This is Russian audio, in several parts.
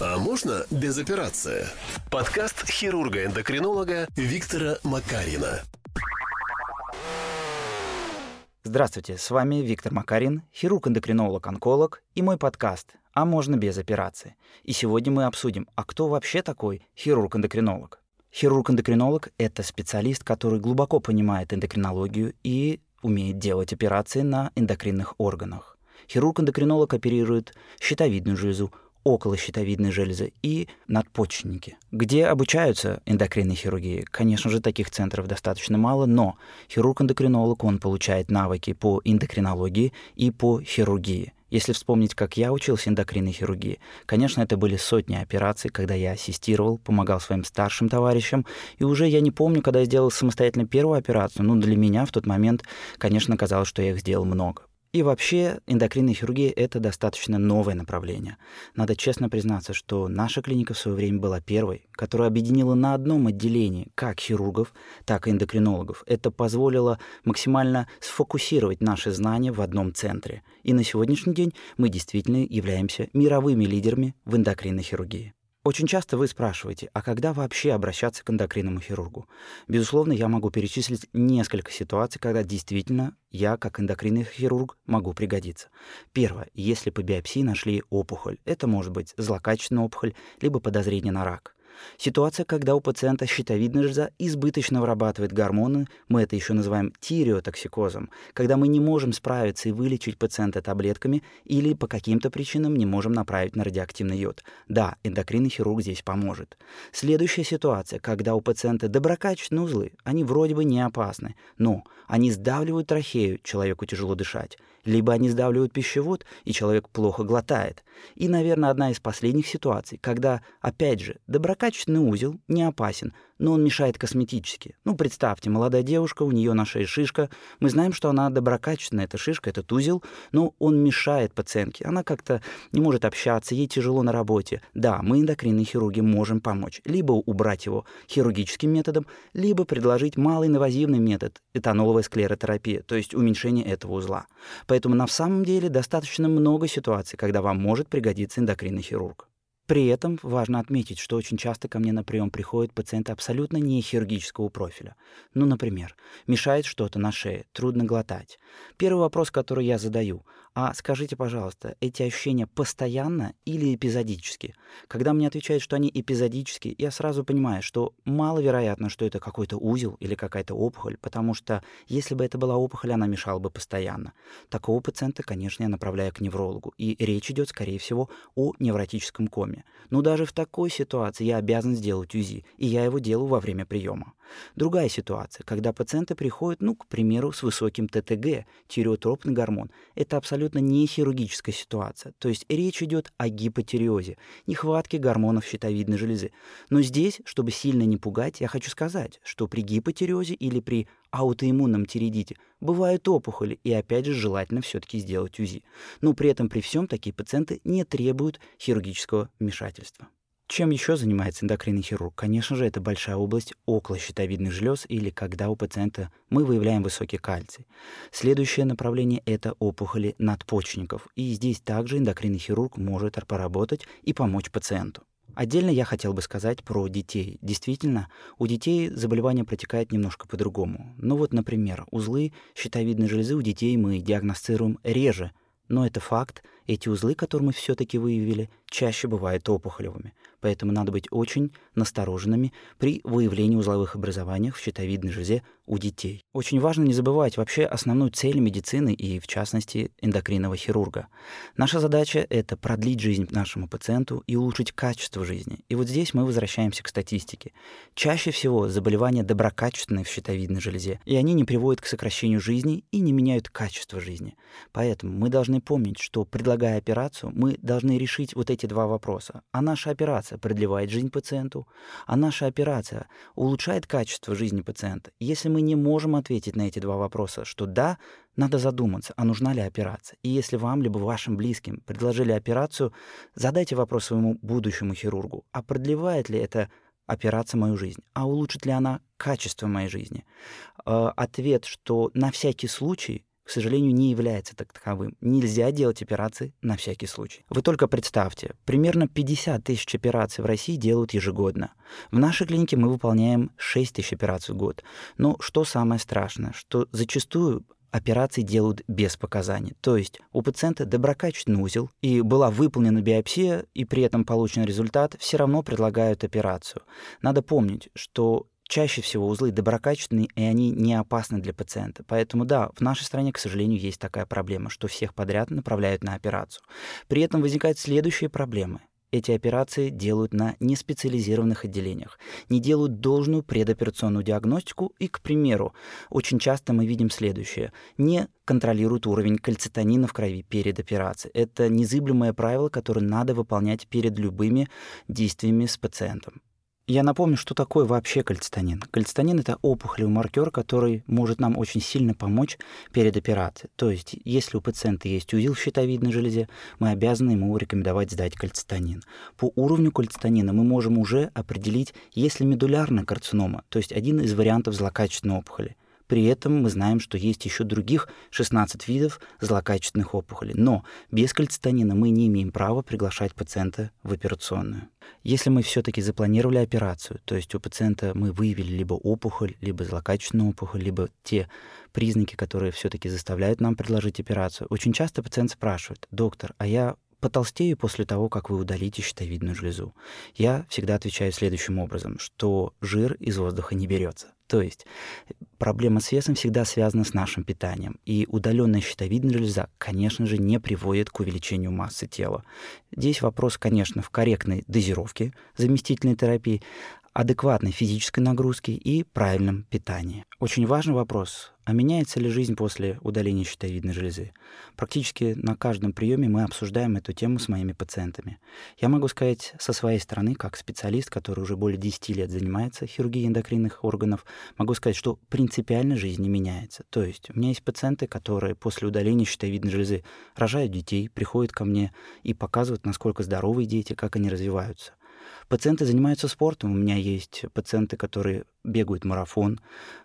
А можно без операции? Подкаст хирурга-эндокринолога Виктора Макарина. Здравствуйте, с вами Виктор Макарин, хирург-эндокринолог-онколог и мой подкаст «А можно без операции?». И сегодня мы обсудим, а кто вообще такой хирург-эндокринолог? Хирург-эндокринолог — это специалист, который глубоко понимает эндокринологию и умеет делать операции на эндокринных органах. Хирург-эндокринолог оперирует щитовидную железу, околощитовидной железы и надпочечники. Где обучаются эндокринной хирургии? Конечно же, таких центров достаточно мало, но хирург-эндокринолог, он получает навыки по эндокринологии и по хирургии. Если вспомнить, как я учился эндокринной хирургии, конечно, это были сотни операций, когда я ассистировал, помогал своим старшим товарищам, и уже я не помню, когда я сделал самостоятельно первую операцию, но для меня в тот момент, конечно, казалось, что я их сделал много. И вообще эндокринная хирургия — это достаточно новое направление. Надо честно признаться, что наша клиника в свое время была первой, которая объединила на одном отделении как хирургов, так и эндокринологов. Это позволило максимально сфокусировать наши знания в одном центре. И на сегодняшний день мы действительно являемся мировыми лидерами в эндокринной хирургии. Очень часто вы спрашиваете, а когда вообще обращаться к эндокринному хирургу? Безусловно, я могу перечислить несколько ситуаций, когда действительно я, как эндокринный хирург, могу пригодиться. Первое. Если по биопсии нашли опухоль, это может быть злокачественная опухоль, либо подозрение на рак. Ситуация, когда у пациента щитовидная железа избыточно вырабатывает гормоны, мы это еще называем тиреотоксикозом, когда мы не можем справиться и вылечить пациента таблетками или по каким-то причинам не можем направить на радиоактивный йод. Да, эндокринный хирург здесь поможет. Следующая ситуация, когда у пациента доброкачественные узлы, они вроде бы не опасны, но они сдавливают трахею, человеку тяжело дышать, либо они сдавливают пищевод, и человек плохо глотает. И, наверное, одна из последних ситуаций, когда, опять же, доброкачественный узел не опасен, но он мешает косметически. Ну, представьте, молодая девушка, у нее на шее шишка. Мы знаем, что она доброкачественная, эта шишка, этот узел, но он мешает пациентке. Она как-то не может общаться, ей тяжело на работе. Да, мы, эндокринные хирурги, можем помочь. Либо убрать его хирургическим методом, либо предложить малоинвазивный метод – этаноловая склеротерапия, то есть уменьшение этого узла. Поэтому на самом деле достаточно много ситуаций, когда вам может пригодиться эндокринный хирург. При этом важно отметить, что очень часто ко мне на прием приходят пациенты абсолютно не хирургического профиля. Ну, например, мешает что-то на шее, трудно глотать. Первый вопрос, который я задаю, а скажите, пожалуйста, эти ощущения постоянно или эпизодически? Когда мне отвечают, что они эпизодически, я сразу понимаю, что маловероятно, что это какой-то узел или какая-то опухоль, потому что если бы это была опухоль, она мешала бы постоянно. Такого пациента, конечно, я направляю к неврологу, и речь идет, скорее всего, о невротическом коме. Но даже в такой ситуации я обязан сделать УЗИ, и я его делаю во время приема. Другая ситуация, когда пациенты приходят, ну, к примеру, с высоким ТТГ, тиреотропный гормон. Это абсолютно не хирургическая ситуация. То есть речь идет о гипотиреозе, нехватке гормонов щитовидной железы. Но здесь, чтобы сильно не пугать, я хочу сказать, что при гипотиреозе или при аутоиммунном тиреидите бывают опухоли, и опять же желательно все-таки сделать УЗИ. Но при этом при всем такие пациенты не требуют хирургического вмешательства. Чем еще занимается эндокринный хирург? Конечно же, это большая область околощитовидных желез или когда у пациента мы выявляем высокий кальций. Следующее направление — это опухоли надпочечников. И здесь также эндокринный хирург может поработать и помочь пациенту. Отдельно я хотел бы сказать про детей. Действительно, у детей заболевание протекает немножко по-другому. Ну вот, например, узлы щитовидной железы у детей мы диагностируем реже, но это факт, эти узлы, которые мы все-таки выявили, чаще бывают опухолевыми поэтому надо быть очень настороженными при выявлении узловых образований в щитовидной железе у детей. Очень важно не забывать вообще основную цель медицины и, в частности, эндокринного хирурга. Наша задача — это продлить жизнь нашему пациенту и улучшить качество жизни. И вот здесь мы возвращаемся к статистике. Чаще всего заболевания доброкачественные в щитовидной железе, и они не приводят к сокращению жизни и не меняют качество жизни. Поэтому мы должны помнить, что, предлагая операцию, мы должны решить вот эти два вопроса. А наша операция операция продлевает жизнь пациенту, а наша операция улучшает качество жизни пациента. Если мы не можем ответить на эти два вопроса, что да, надо задуматься, а нужна ли операция. И если вам либо вашим близким предложили операцию, задайте вопрос своему будущему хирургу, а продлевает ли эта операция мою жизнь, а улучшит ли она качество моей жизни. Э, ответ, что на всякий случай к сожалению, не является таковым. Нельзя делать операции на всякий случай. Вы только представьте, примерно 50 тысяч операций в России делают ежегодно. В нашей клинике мы выполняем 6 тысяч операций в год. Но что самое страшное, что зачастую операции делают без показаний. То есть у пациента доброкачественный узел, и была выполнена биопсия, и при этом получен результат, все равно предлагают операцию. Надо помнить, что чаще всего узлы доброкачественные, и они не опасны для пациента. Поэтому да, в нашей стране, к сожалению, есть такая проблема, что всех подряд направляют на операцию. При этом возникают следующие проблемы эти операции делают на неспециализированных отделениях, не делают должную предоперационную диагностику и, к примеру, очень часто мы видим следующее. Не контролируют уровень кальцитонина в крови перед операцией. Это незыблемое правило, которое надо выполнять перед любыми действиями с пациентом. Я напомню, что такое вообще кальцитонин. Кальцитонин — это опухолевый маркер, который может нам очень сильно помочь перед операцией. То есть, если у пациента есть узел в щитовидной железе, мы обязаны ему рекомендовать сдать кальцитонин. По уровню кальцитонина мы можем уже определить, есть ли медулярная карцинома, то есть один из вариантов злокачественной опухоли. При этом мы знаем, что есть еще других 16 видов злокачественных опухолей. Но без кальцитонина мы не имеем права приглашать пациента в операционную. Если мы все-таки запланировали операцию, то есть у пациента мы выявили либо опухоль, либо злокачественную опухоль, либо те признаки, которые все-таки заставляют нам предложить операцию, очень часто пациент спрашивает, доктор, а я потолстею после того, как вы удалите щитовидную железу? Я всегда отвечаю следующим образом, что жир из воздуха не берется. То есть проблема с весом всегда связана с нашим питанием. И удаленная щитовидная железа, конечно же, не приводит к увеличению массы тела. Здесь вопрос, конечно, в корректной дозировке заместительной терапии, адекватной физической нагрузки и правильном питании. Очень важный вопрос, а меняется ли жизнь после удаления щитовидной железы? Практически на каждом приеме мы обсуждаем эту тему с моими пациентами. Я могу сказать со своей стороны, как специалист, который уже более 10 лет занимается хирургией эндокринных органов, могу сказать, что принципиально жизнь не меняется. То есть у меня есть пациенты, которые после удаления щитовидной железы рожают детей, приходят ко мне и показывают, насколько здоровые дети, как они развиваются. Пациенты занимаются спортом. У меня есть пациенты, которые бегают марафон,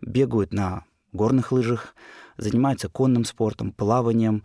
бегают на горных лыжах, занимаются конным спортом, плаванием.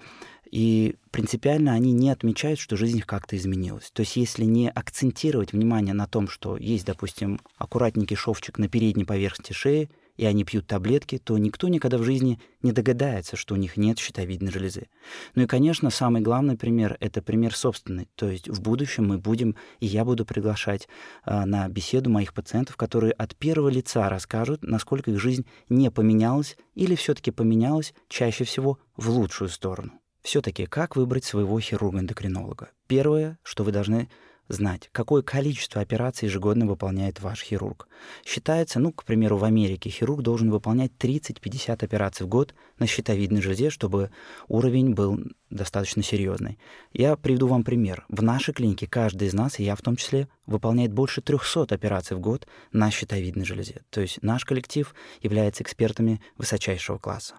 И принципиально они не отмечают, что жизнь их как-то изменилась. То есть если не акцентировать внимание на том, что есть, допустим, аккуратненький шовчик на передней поверхности шеи, и они пьют таблетки, то никто никогда в жизни не догадается, что у них нет щитовидной железы. Ну и, конечно, самый главный пример — это пример собственный. То есть в будущем мы будем, и я буду приглашать э, на беседу моих пациентов, которые от первого лица расскажут, насколько их жизнь не поменялась или все таки поменялась чаще всего в лучшую сторону. все таки как выбрать своего хирурга-эндокринолога? Первое, что вы должны знать, какое количество операций ежегодно выполняет ваш хирург. Считается, ну, к примеру, в Америке хирург должен выполнять 30-50 операций в год на щитовидной железе, чтобы уровень был достаточно серьезный. Я приведу вам пример. В нашей клинике каждый из нас, и я в том числе, выполняет больше 300 операций в год на щитовидной железе. То есть наш коллектив является экспертами высочайшего класса.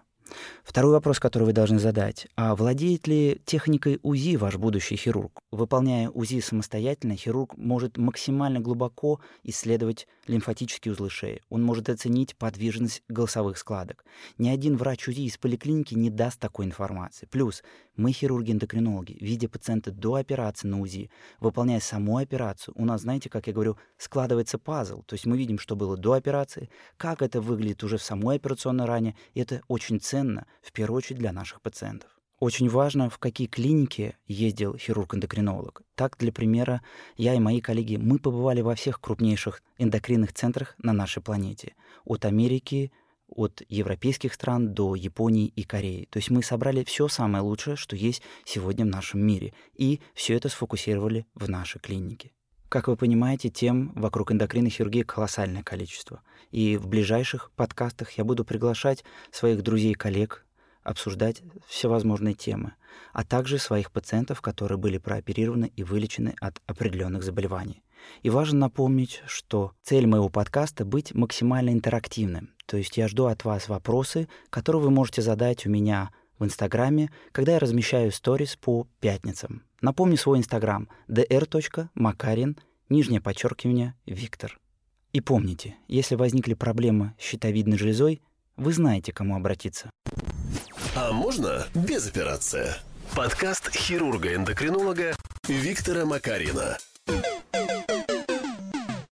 Второй вопрос, который вы должны задать. А владеет ли техникой УЗИ ваш будущий хирург? Выполняя УЗИ самостоятельно, хирург может максимально глубоко исследовать лимфатические узлы шеи. Он может оценить подвижность голосовых складок. Ни один врач УЗИ из поликлиники не даст такой информации. Плюс мы, хирурги-эндокринологи, видя пациента до операции на УЗИ, выполняя саму операцию, у нас, знаете, как я говорю, складывается пазл. То есть мы видим, что было до операции, как это выглядит уже в самой операционной ране, и это очень ценно, в первую очередь, для наших пациентов. Очень важно, в какие клиники ездил хирург-эндокринолог. Так, для примера, я и мои коллеги, мы побывали во всех крупнейших эндокринных центрах на нашей планете. От Америки от европейских стран до Японии и Кореи. То есть мы собрали все самое лучшее, что есть сегодня в нашем мире, и все это сфокусировали в нашей клинике. Как вы понимаете, тем вокруг эндокринной хирургии колоссальное количество. И в ближайших подкастах я буду приглашать своих друзей и коллег обсуждать всевозможные темы, а также своих пациентов, которые были прооперированы и вылечены от определенных заболеваний. И важно напомнить, что цель моего подкаста — быть максимально интерактивным. То есть я жду от вас вопросы, которые вы можете задать у меня в Инстаграме, когда я размещаю сторис по пятницам. Напомню свой Инстаграм dr.makarin, нижнее подчеркивание, Виктор. И помните, если возникли проблемы с щитовидной железой, вы знаете, к кому обратиться. А можно без операции? Подкаст хирурга-эндокринолога Виктора Макарина.